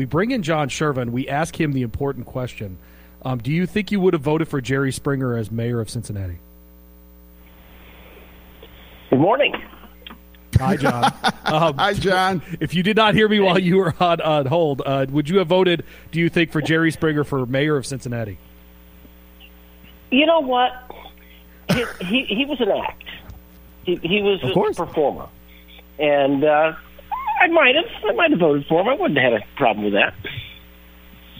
we bring in John Cherwa. We ask him the important question: um, Do you think you would have voted for Jerry Springer as mayor of Cincinnati? Good morning. Hi, John. Um, Hi, John. If you did not hear me while you were on, on hold, uh, would you have voted? Do you think for Jerry Springer for mayor of Cincinnati? You know what? He he, he was an act. He, he was Of a performer, and uh, I might have I might have voted for him. I wouldn't have had a problem with that.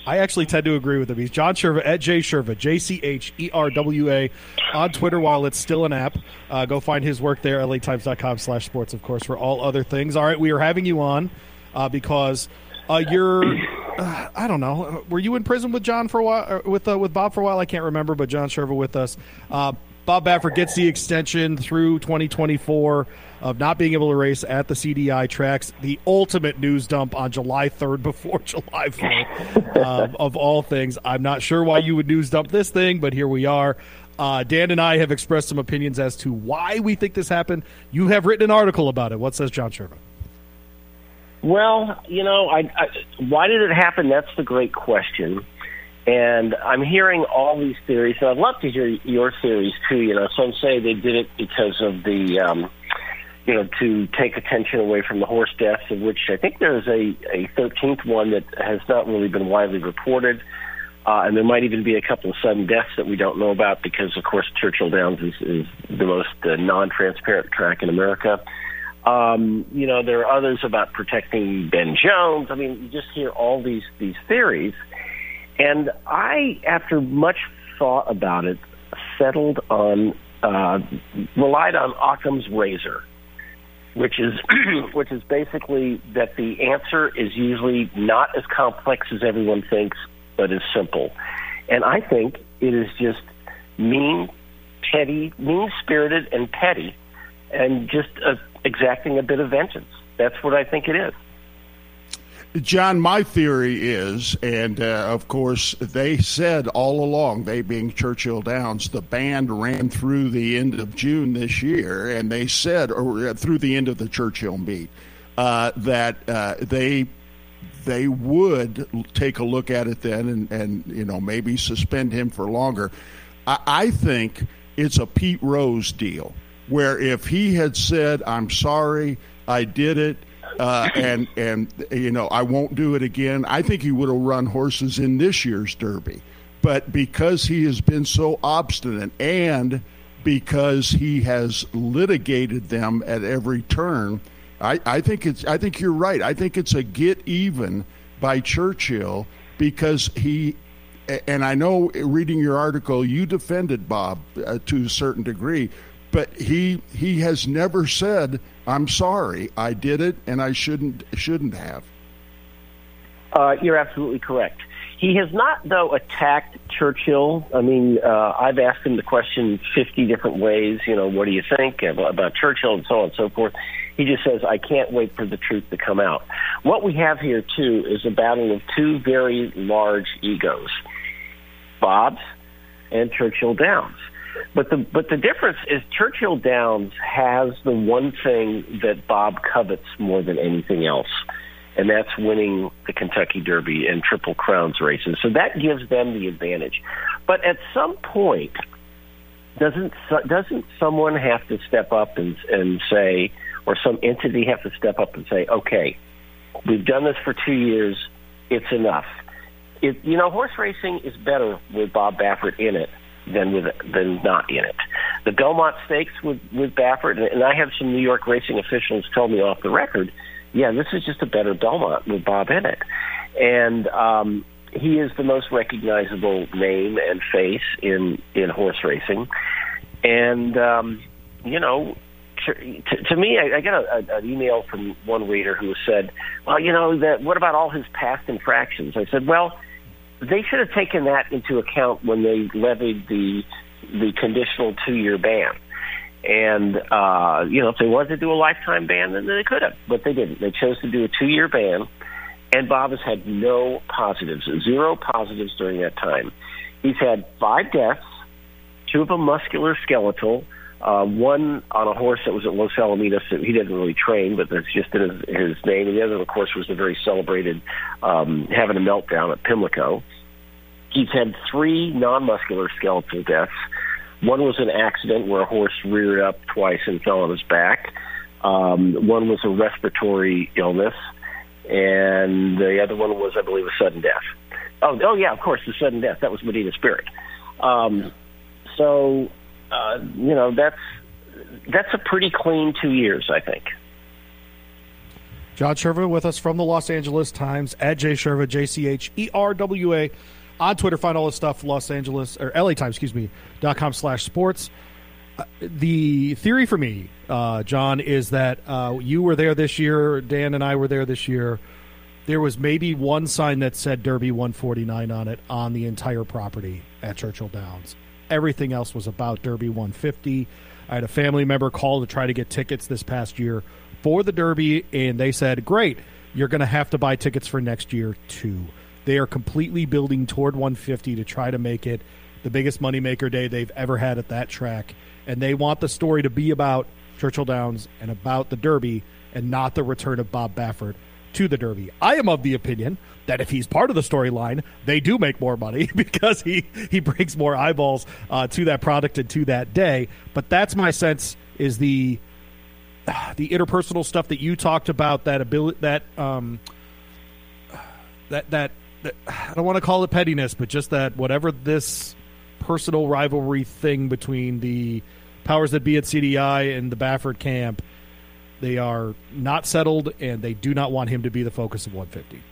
I actually tend to agree with him. He's John Cherwa at J Cherwa, J C H E R W A, on Twitter while it's still an app. Uh, go find his work there, latimes.com slash sports, of course, for all other things. All right, we are having you on uh, because uh, you're, uh, I don't know, were you in prison with John for a while, with, uh, with Bob for a while? I can't remember, but John Sherva with us. Bob Baffert gets the extension through 2024 of not being able to race at the CDI tracks. The ultimate news dump on July 3rd before July 4th, um, of all things. I'm not sure why you would news dump this thing, but here we are. Uh, Dan and I have expressed some opinions as to why we think this happened. You have written an article about it. What says John Cherwa? Well, you know, I, I why did it happen? That's the great question. And I'm hearing all these theories, and I'd love to hear your theories too. You know, some say they did it because of the, um, you know, to take attention away from the horse deaths, of which I think there's a a 13th one that has not really been widely reported. Uh, and there might even be a couple of sudden deaths that we don't know about because, of course, Churchill Downs is, is the most uh, non-transparent track in America. Um, you know, there are others about protecting Ben Jones. I mean, you just hear all these these theories, and I, after much thought about it, settled on uh, relied on Occam's razor, which is which is basically that the answer is usually not as complex as everyone thinks, but is simple. And I think it is just mean, petty, mean spirited, and petty, and just uh, exacting a bit of vengeance. That's what I think it is. John, my theory is, and uh, of course, they said all along, they being Churchill Downs, the band ran through the end of June this year, and they said, or uh, through the end of the Churchill meet, uh, that uh, they they would take a look at it then, and, and you know maybe suspend him for longer. I, I think it's a Pete Rose deal, where if he had said, "I'm sorry, I did it." Uh, and and you know I won't do it again. I think he would have run horses in this year's Derby, but because he has been so obstinate and because he has litigated them at every turn, I, I think it's I think you're right. I think it's a get even by Churchill because he. And I know, reading your article, you defended Bob uh, to a certain degree, but he he has never said I'm sorry I did it and I shouldn't shouldn't have. Uh, you're absolutely correct. He has not, though, attacked Churchill. I mean, uh, I've asked him the question 50 different ways. You know, what do you think about Churchill and so on and so forth. He just says, I can't wait for the truth to come out. What we have here, too, is a battle of two very large egos Bob's and Churchill Downs. But the but the difference is Churchill Downs has the one thing that Bob covets more than anything else, and that's winning the Kentucky Derby and Triple Crowns races. So that gives them the advantage. But at some point, doesn't doesn't someone have to step up and and say, or some entity have to step up and say, okay, we've done this for two years, it's enough. It, you know, horse racing is better with Bob Baffert in it than with than not in it. The Belmont Stakes with with Baffert, and I have some New York racing officials tell me off the record, yeah, this is just a better Belmont with Bob in it, and um, he is the most recognizable name and face in in horse racing, and um, you know. To, to me, I, I got a, a, an email from one reader who said, "Well, you know that. What about all his past infractions?" I said, "Well, they should have taken that into account when they levied the the conditional two year ban. And uh, you know, if they wanted to do a lifetime ban, then they could have, but they didn't. They chose to do a two year ban. And Bob has had no positives, zero positives during that time. He's had five deaths, two of them muscular skeletal, Uh, one on a horse that was at Los Alamitos he didn't really train, but that's just in his, his name. And the other, of course, was the very celebrated um, having a meltdown at Pimlico. He's had three non-muscular skeletal deaths. One was an accident where a horse reared up twice and fell on his back. Um, one was a respiratory illness, and the other one was, I believe, a sudden death. Oh, oh yeah, of course, the sudden death. That was Medina Spirit. Um, so, uh, you know, that's that's a pretty clean two years, I think. John Cherwa with us from the Los Angeles Times at J Cherwa, J C H E R W A on Twitter. Find all this stuff, Los Angeles or LA Times, excuse me, dot com slash sports. Uh, the theory for me, uh, John, is that uh, you were there this year. Dan and I were there this year. There was maybe one sign that said Derby 149 on it on the entire property at Churchill Downs. Everything else was about Derby 150. I had a family member call to try to get tickets this past year for the Derby, and they said, Great, you're going to have to buy tickets for next year, too. They are completely building toward 150 to try to make it the biggest moneymaker day they've ever had at that track. And they want the story to be about Churchill Downs and about the Derby and not the return of Bob Baffert to the Derby. I am of the opinion that if he's part of the storyline, they do make more money because he, he brings more eyeballs uh, to that product and to that day. But that's my sense is the the interpersonal stuff that you talked about that ability that um that that I don't want to call it pettiness, but just that whatever this personal rivalry thing between the powers that be at CDI and the Baffert camp, they are not settled, and they do not want him to be the focus of 150.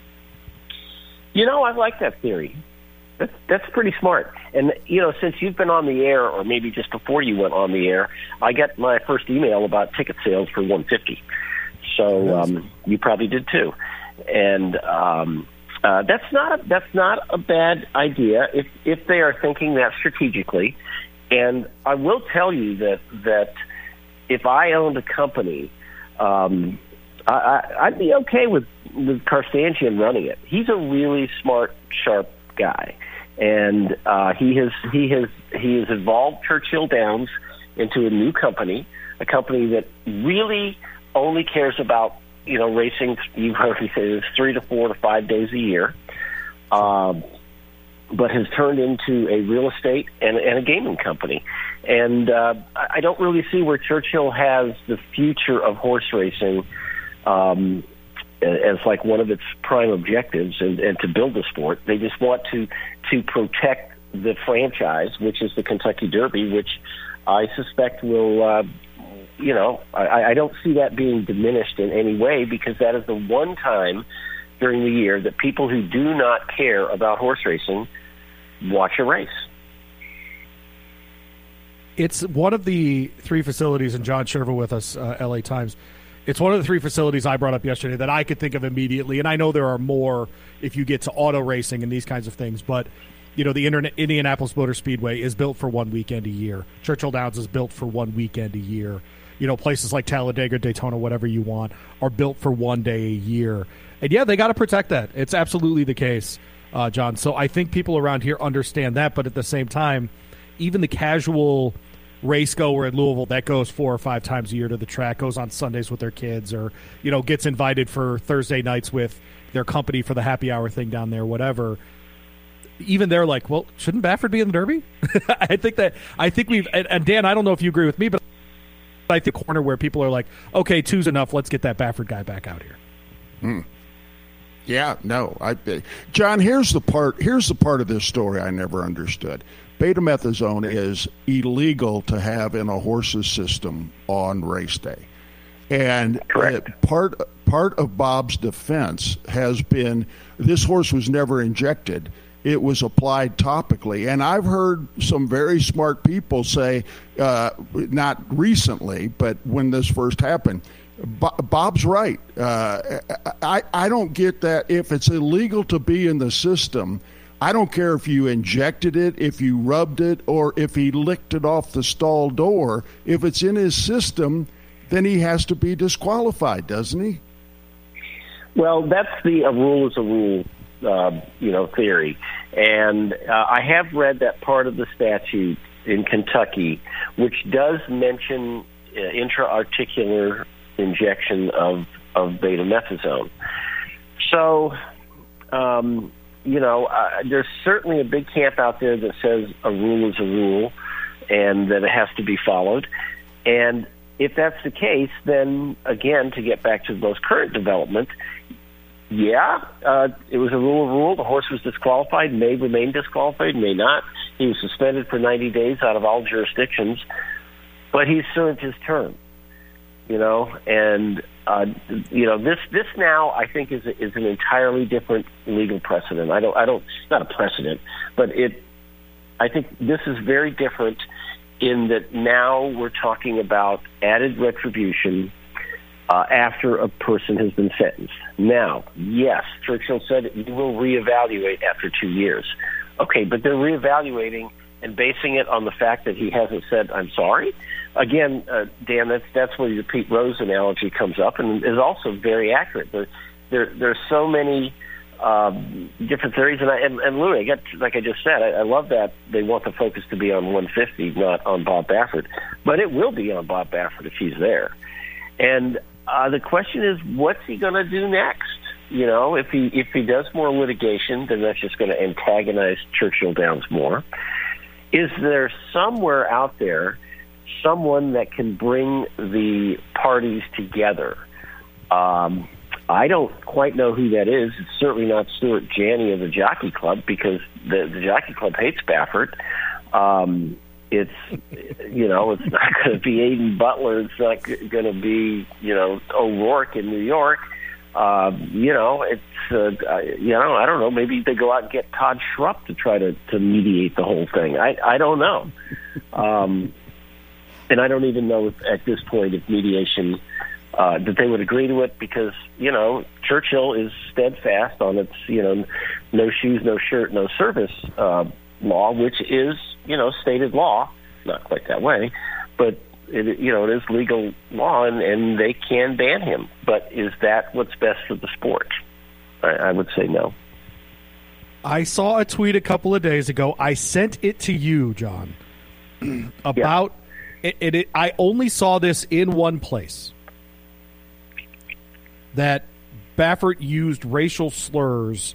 You know, I like that theory. That's that's pretty smart. And you know, since you've been on the air, or maybe just before you went on the air, I got my first email about ticket sales for 150. So um, you probably did too. And um, uh, that's not a, that's not a bad idea if if they are thinking that strategically. And I will tell you that that if I owned a company, um, I, I'd be okay with with Carstanjen running it. He's a really smart, sharp guy, and uh, he has he has he has evolved Churchill Downs into a new company, a company that really only cares about you know, racing, you've heard me say this, three to four to five days a year, um, but has turned into a real estate and, and a gaming company. And uh, I don't really see where Churchill has the future of horse racing um, as like one of its prime objectives and, and to build the sport. They just want to to protect the franchise, which is the Kentucky Derby, which I suspect will uh, you know, I, I don't see that being diminished in any way because that is the one time during the year that people who do not care about horse racing watch a race. It's one of the three facilities, and John Cherwa with us, uh, LA Times. It's one of the three facilities I brought up yesterday that I could think of immediately, and I know there are more if you get to auto racing and these kinds of things, but you know the Indianapolis Motor Speedway is built for one weekend a year. Churchill Downs is built for one weekend a year you know, places like Talladega, Daytona, whatever you want, are built for one day a year. And yeah, they got to protect that. It's absolutely the case, uh, John. So I think people around here understand that. But at the same time, even the casual race goer at Louisville that goes four or five times a year to the track, goes on Sundays with their kids, or, you know, gets invited for Thursday nights with their company for the happy hour thing down there, whatever even they're like, well, shouldn't Baffert be in the Derby? I think that I think we've and, and, Dan, I don't know if you agree with me, but like the corner where people are like, okay, two's enough. Let's get that Baffert guy back out here. Hmm. Yeah, no, I. John, here's the part. Here's the part of this story I never understood. Betamethasone is illegal to have in a horse's system on race day, and part part of Bob's defense has been this horse was never injected it was applied topically. And I've heard some very smart people say, uh, not recently, but when this first happened, Bob's right. Uh, I, I don't get that. If it's illegal to be in the system, I don't care if you injected it, if you rubbed it, or if he licked it off the stall door. If it's in his system, then he has to be disqualified, doesn't he? Well, that's the a rule is a rule uh, you know, theory. And uh, I have read that part of the statute in Kentucky, which does mention uh, intra-articular injection of of betamethasone. So, um, you know, uh, there's certainly a big camp out there that says a rule is a rule and that it has to be followed. And if that's the case, then again, to get back to the most current development, yeah, uh, it was a rule of rule. The horse was disqualified, may remain disqualified, may not. He was suspended for 90 days out of all jurisdictions, but he served his term. You know, and uh, you know this this now I think is is an entirely different legal precedent. I don't I don't not a precedent, but it I think this is very different in that now we're talking about added retribution uh, after a person has been sentenced. Now, yes, Churchill said you will reevaluate after two years. Okay, but they're reevaluating and basing it on the fact that he hasn't said I'm sorry. Again, uh, Dan, that's that's where the Pete Rose analogy comes up, and is also very accurate. There, there there's so many um, different theories, and I, and, and Louis, I get like I just said, I, I love that they want the focus to be on 150, not on Bob Baffert, but it will be on Bob Baffert if he's there. And uh, the question is, what's he going to do next? You know, if he if he does more litigation, then that's just going to antagonize Churchill Downs more. Is there somewhere out there someone that can bring the parties together? Um, I don't quite know who that is. It's certainly not Stuart Janney of the Jockey Club because the, the Jockey Club hates Baffert. Um, it's you know it's not going to be Aidan Butler. It's not going to be you know O'Rourke in New York. Uh, you know, it's uh, you know I don't know. Maybe they go out and get Todd Schrupp to try to to mediate the whole thing. I I don't know, um, and I don't even know if, at this point if mediation uh, that they would agree to it because you know Churchill is steadfast on its you know no shoes, no shirt, no service uh, law, which is you know stated law, not quite that way, but it, you know, it is legal law, and, and they can ban him. But is that what's best for the sport? I, I would say no. I saw a tweet a couple of days ago. I sent it to you, John, about yeah. it, it, I only saw this in one place that Baffert used racial slurs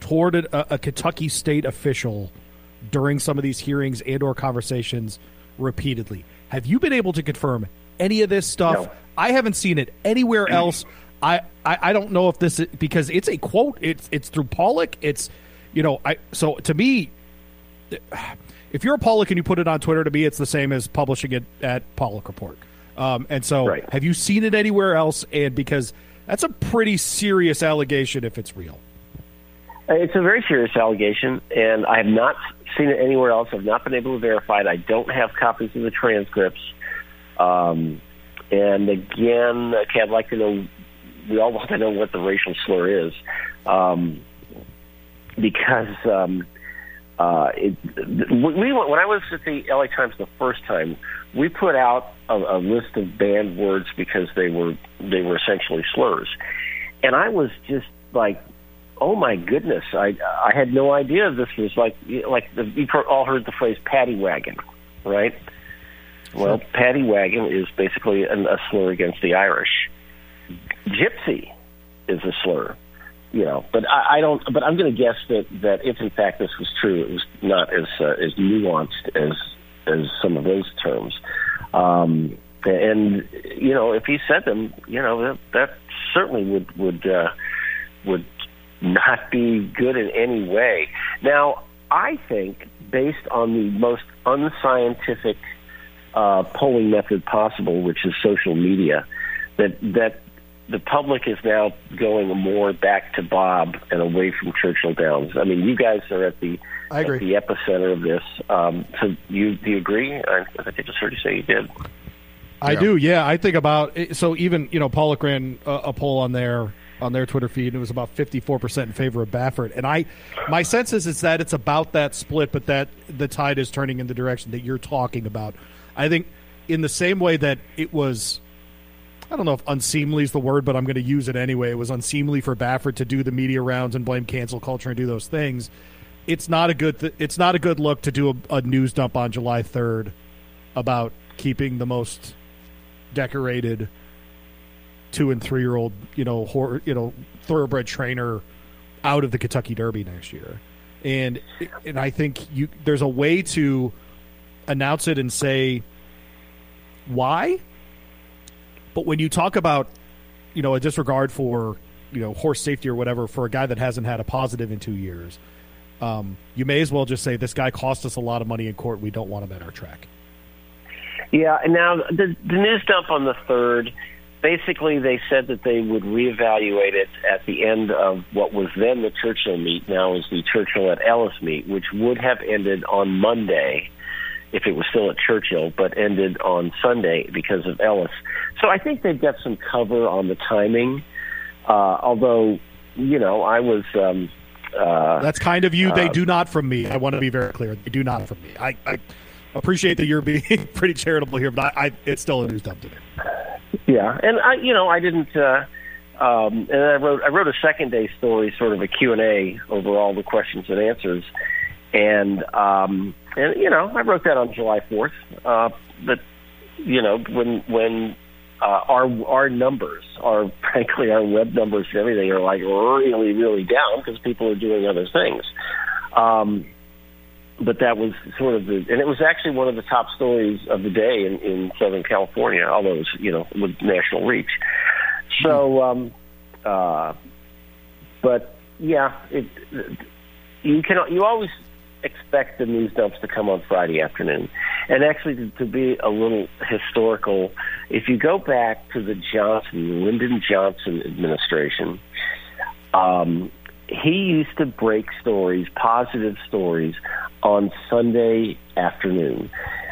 toward a, a Kentucky state official during some of these hearings and or conversations repeatedly. Have you been able to confirm any of this stuff? No. I haven't seen it anywhere else. I, I, I don't know if this is because it's a quote. It's it's through Paulick. It's you know I so to me, if you're a Paulick and you put it on Twitter, to me it's the same as publishing it at Paulick Report. Um, and so, right. have you seen it anywhere else? And because that's a pretty serious allegation if it's real. It's a very serious allegation, and I have not seen it anywhere else. I've not been able to verify it. I don't have copies of the transcripts. Um, and again, okay, I'd like to know. We all want to know what the racial slur is, um, because um, uh, it, we when I was at the LA Times the first time, we put out a, a list of banned words because they were they were essentially slurs, and I was just like oh my goodness, I I had no idea this was like like the, you've all heard the phrase "paddy wagon," right? Well, sure. paddy wagon is basically an, a slur against the Irish. Gypsy is a slur, you know. But I, I don't. But I'm going to guess that that if in fact this was true, it was not as uh, as nuanced as as some of those terms. Um, and you know, if he said them, you know, that, that certainly would would uh, would not be good in any way. Now, I think, based on the most unscientific uh, polling method possible, which is social media, that that the public is now going more back to Bob and away from Churchill Downs. I mean, you guys are at the at the epicenter of this. Um, so, you do you agree? I, I think I just heard you say you did. I yeah. do. Yeah, I think about so even you know Paulick ran a, a poll on there on their Twitter feed, and it was about 54% in favor of Baffert. And I, my sense is, is that it's about that split, but that the tide is turning in the direction that you're talking about. I think in the same way that it was, I don't know if unseemly is the word, but I'm going to use it anyway. It was unseemly for Baffert to do the media rounds and blame cancel culture and do those things. it's not a good th- it's not a good look to do a, a news dump on July third about keeping the most decorated two and three year old you know hor- you know thoroughbred trainer out of the Kentucky Derby next year, and and I think you there's a way to announce it and say why, but when you talk about you know a disregard for you know horse safety or whatever for a guy that hasn't had a positive in two years, um, you may as well just say this guy cost us a lot of money in court. We don't want him at our track. Yeah, and now the, the news dump on the third. Basically, they said that they would reevaluate it at the end of what was then the Churchill meet, now is the Churchill at Ellis meet, which would have ended on Monday if it was still at Churchill, but ended on Sunday because of Ellis. So I think they've got some cover on the timing. Uh, although, you know, I was. Um, uh, That's kind of you. they do not from me. I want to be very clear. They do not from me. I, I appreciate that you're being pretty charitable here, but I, I, it's still a news dump to me. Yeah, and I, you know, I didn't. Uh, um, and I wrote I wrote a second day story, sort of a Q and A over all the questions and answers, and um, and you know, I wrote that on July fourth. Uh, but you know, when when uh, our our numbers, our frankly our web numbers and everything are like really really down because people are doing other things. Um, but that was sort of the, and it was actually one of the top stories of the day in, in Southern California, although it was, you know, with national reach. So, um, uh, but yeah, it, you can, you always expect the news dumps to come on Friday afternoon. And actually, to, to be a little historical, if you go back to the Johnson, Lyndon Johnson administration, um, he used to break stories, positive stories, on Sunday afternoon.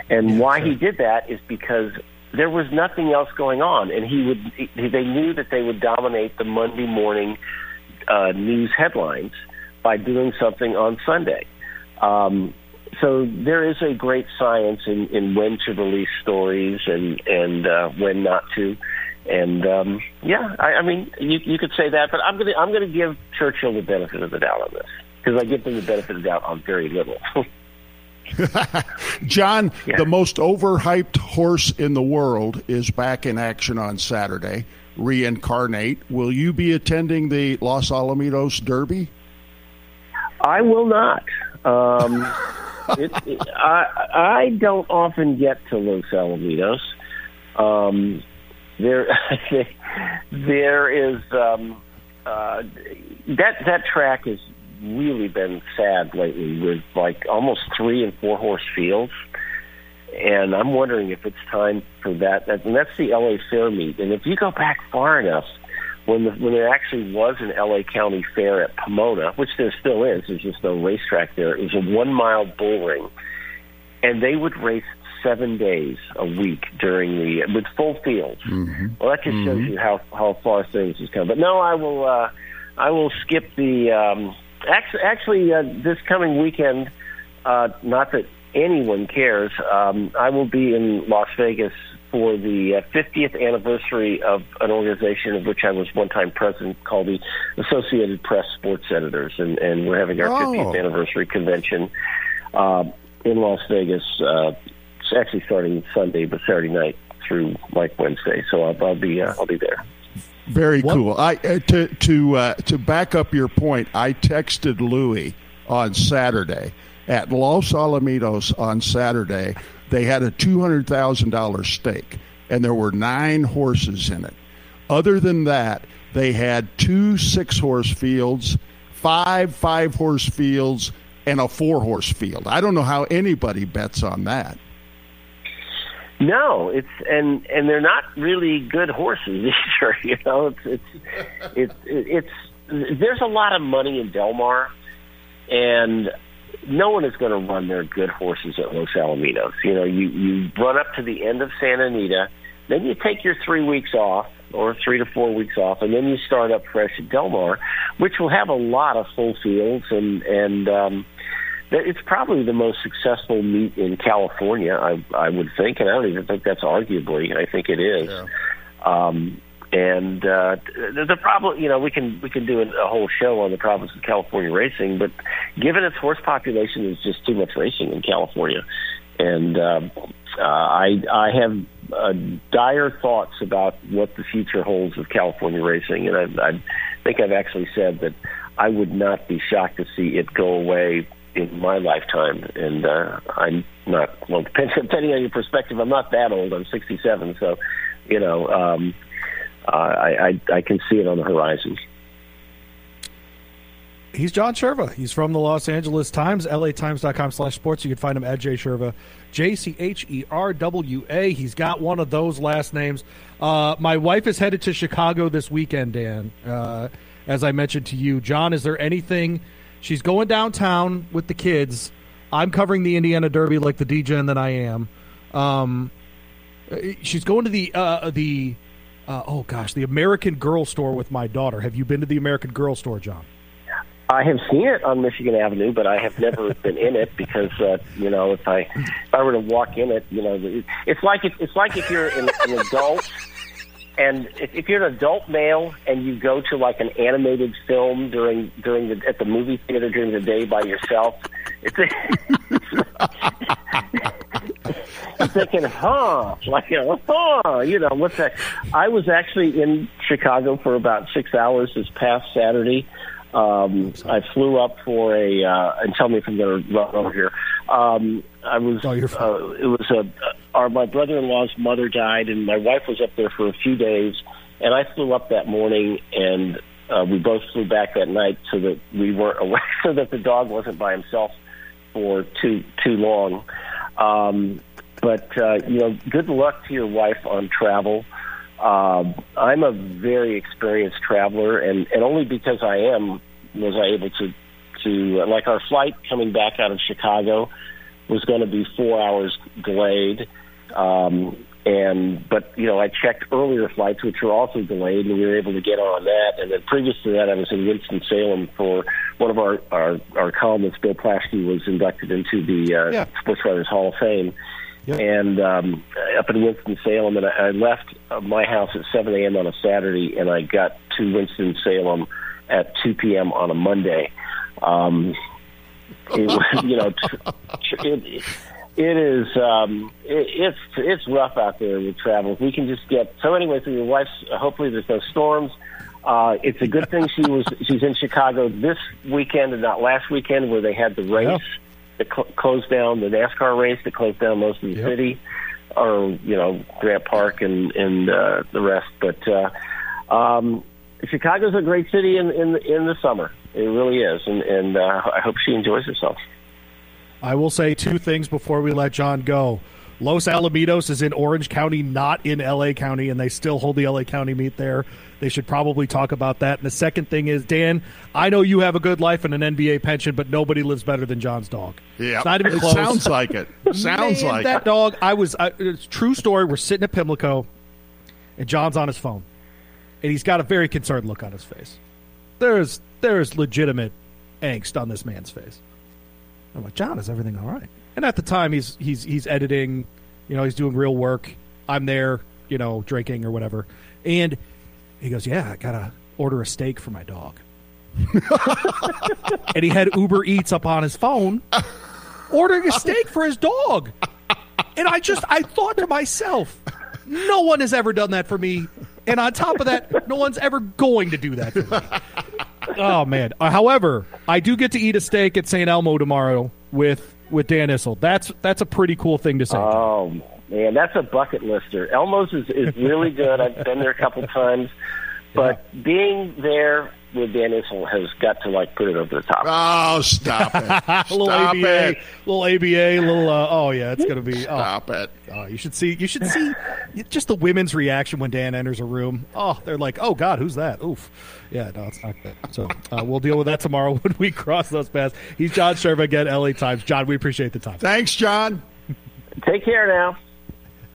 And why he did that is because there was nothing else going on, and he would. He, they knew that they would dominate the Monday morning uh, news headlines by doing something on Sunday. Um, so there is a great science in, in when to release stories and and uh, when not to. And um, yeah, I, I mean, you you could say that, but I'm gonna I'm gonna give Churchill the benefit of the doubt on this because I give them the benefit of the doubt on very little. John, Yeah. the most overhyped horse in the world is back in action on Saturday. Reincarnate. Will you be attending the Los Alamitos Derby? I will not. Um, it, it, I I don't often get to Los Alamitos. Um, there there is um, uh, that that track has really been sad lately with like almost three and four horse fields. And I'm wondering if it's time for that. that- And that's the LA Fair meet. And if you go back far enough, when the, when there actually was an LA County Fair at Pomona, which there still is, there's just no racetrack there. It was a one mile bull ring, and they would race seven days a week during the with full fields. Well, that just shows you how how far things has come. But no, I will uh, I will skip the um, actually actually uh, this coming weekend. Uh, not that anyone cares. Um, I will be in Las Vegas for the uh, 50th anniversary of an organization of which I was one time president called the Associated Press Sports Editors, and, and we're having our Oh. 50th anniversary convention uh, in Las Vegas. Uh, it's actually starting Sunday, but Saturday night through like Wednesday. So I'll, I'll be uh, I'll be there. Very What- cool. I uh, to to uh, to back up your point. I texted Louis on Saturday at Los Alamitos on Saturday. They had a two hundred thousand dollars stake, and there were nine horses in it. Other than that, they had two six horse fields, five five horse fields, and a four horse field. I don't know how anybody bets on that. No, it's and and they're not really good horses either. You know, it's it's it's it's there's a lot of money in Del Mar, and no one is going to run their good horses at Los Alamitos. You know, you you run up to the end of Santa Anita, then you take your three weeks off or three to four weeks off, and then you start up fresh at Del Mar, which will have a lot of full fields and and. um it's probably the most successful meet in California, I, I would think, and I don't even think that's arguably. I think it is. Um, and uh, the, the problem, you know, we can we can do a, a whole show on the problems of California racing, but given its horse population, there's just too much racing in California, and um, uh, I I have uh, dire thoughts about what the future holds of California racing, and I, I think I've actually said that I would not be shocked to see it go away in my lifetime. And uh, I'm not well, depending, depending on your perspective, I'm not that old. I'm 67, so you know, um, I, I I can see it on the horizon. He's John Cherwa. He's from the Los Angeles Times, latimes.com slash sports. You can find him at Jay Cherwa, J C H E R W A. He's got one of those last names. Uh, my wife is headed to Chicago this weekend, Dan. Uh, as I mentioned to you, John, is there anything? She's going downtown with the kids. I'm covering the Indiana Derby like the DJ that I am. Um, she's going to the uh, the uh, oh gosh, the American Girl store with my daughter. Have you been to the American Girl store, John? I have seen it on Michigan Avenue, but I have never been in it because uh, you know if I if I were to walk in it, you know it's like if, it's like if you're an, an adult and if, if you're an adult male and you go to like an animated film during during the at the movie theater during the day by yourself, it's. I'm thinking, huh? Like, you know, huh? You know, what's that? I was actually in Chicago for about six hours this past Saturday um, I flew up for a, uh, and tell me if I'm going to run over here. Um, I was, oh, you're fine. Uh, it was a, our, my brother-in-law's mother died and my wife was up there for a few days and I flew up that morning and, uh, we both flew back that night so that we weren't aware, so that the dog wasn't by himself for too, too long. Um, but, uh, you know, good luck to your wife on travel. Um, I'm a very experienced traveler, and, and only because I am was I able to to like our flight coming back out of Chicago was going to be four hours delayed. Um, and but you know I checked earlier flights which were also delayed, and we were able to get on that. And then previous to that, I was in Winston Salem for one of our our, our columnists, Bill Plaschke, was inducted into the uh, yeah. Sports Writers Hall of Fame yep. and um, up in Winston Salem, and I, I left uh, my house at 7 a.m. on a Saturday, and I got to Winston Salem at 2 p.m. on a Monday. Um, it, you know, it, it is um, it, it's it's rough out there with travel. If we can just get so anyway. So your wife's hopefully there's no storms. Uh, it's a good thing she was she's in Chicago this weekend and not last weekend where they had the race. Yeah that cl- closed down the NASCAR race that closed down most of the yep. city, or you know Grant Park and and uh, the rest. But uh, um, Chicago's a great city in in in the summer. It really is, and and uh, I hope she enjoys herself. I will say two things before we let John go. Los Alamitos is in Orange County, not in LA County, and they still hold the LA County meet there. They should probably talk about that. And the second thing is, Dan, I know you have a good life and an NBA pension, but nobody lives better than John's dog. Yeah, it's not even it close. Sounds like it. Sounds Man, like that it. dog. I was. I, it's true story. We're sitting at Pimlico, and John's on his phone, and he's got a very concerned look on his face. There's there's legitimate angst on this man's face. I'm like, John, is everything all right? And at the time, he's he's he's editing. You know, he's doing real work. I'm there, you know, drinking or whatever. And he goes, "Yeah, I gotta order a steak for my dog." and he had Uber Eats up on his phone, ordering a steak for his dog. And I just, I thought to myself, no one has ever done that for me. And on top of that, no one's ever going to do that for me. Oh man! Uh, however, I do get to eat a steak at St. Elmo tomorrow with with Dan Issel. That's that's a pretty cool thing to say. Oh man, that's a bucket lister. Elmo's is, is really good. I've been there a couple times, but yeah. being there with Dan Issel has got to like put it over the top. Oh, stop it! stop little ABA, it. little ABA, little. Uh, oh yeah, it's gonna be. Oh, stop it! Oh, you should see. You should see just the women's reaction when Dan enters a room. Oh, they're like, "Oh God, who's that?" Oof. Yeah, no, it's not good. So uh, we'll deal with that tomorrow when we cross those paths. He's John Cherwa again, LA Times. John, we appreciate the time. Thanks, John. Take care now.